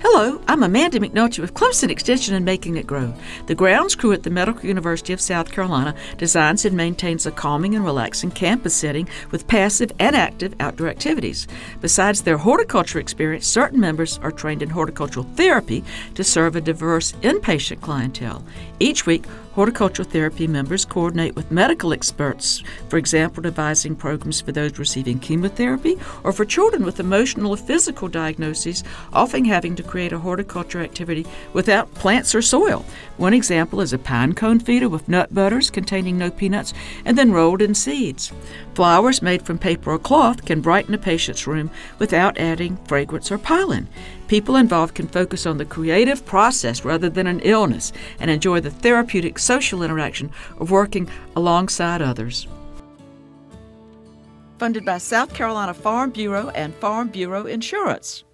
Hello, I'm Amanda McNulty with Clemson Extension and Making It Grow. The grounds crew at the Medical University of South Carolina designs and maintains a calming and relaxing campus setting with passive and active outdoor activities. Besides their horticulture experience, certain members are trained in horticultural therapy to serve a diverse inpatient clientele. Each week, horticultural therapy members coordinate with medical experts, for example, devising programs for those receiving chemotherapy or for children with emotional or physical diagnoses, often having to create a horticulture activity without plants or soil. One example is a pine cone feeder with nut butters containing no peanuts and then rolled in seeds. Flowers made from paper or cloth can brighten a patient's room without adding fragrance or pollen. People involved can focus on the creative process rather than an illness and enjoy the therapeutic social interaction of working alongside others. Funded by South Carolina Farm Bureau and Farm Bureau Insurance.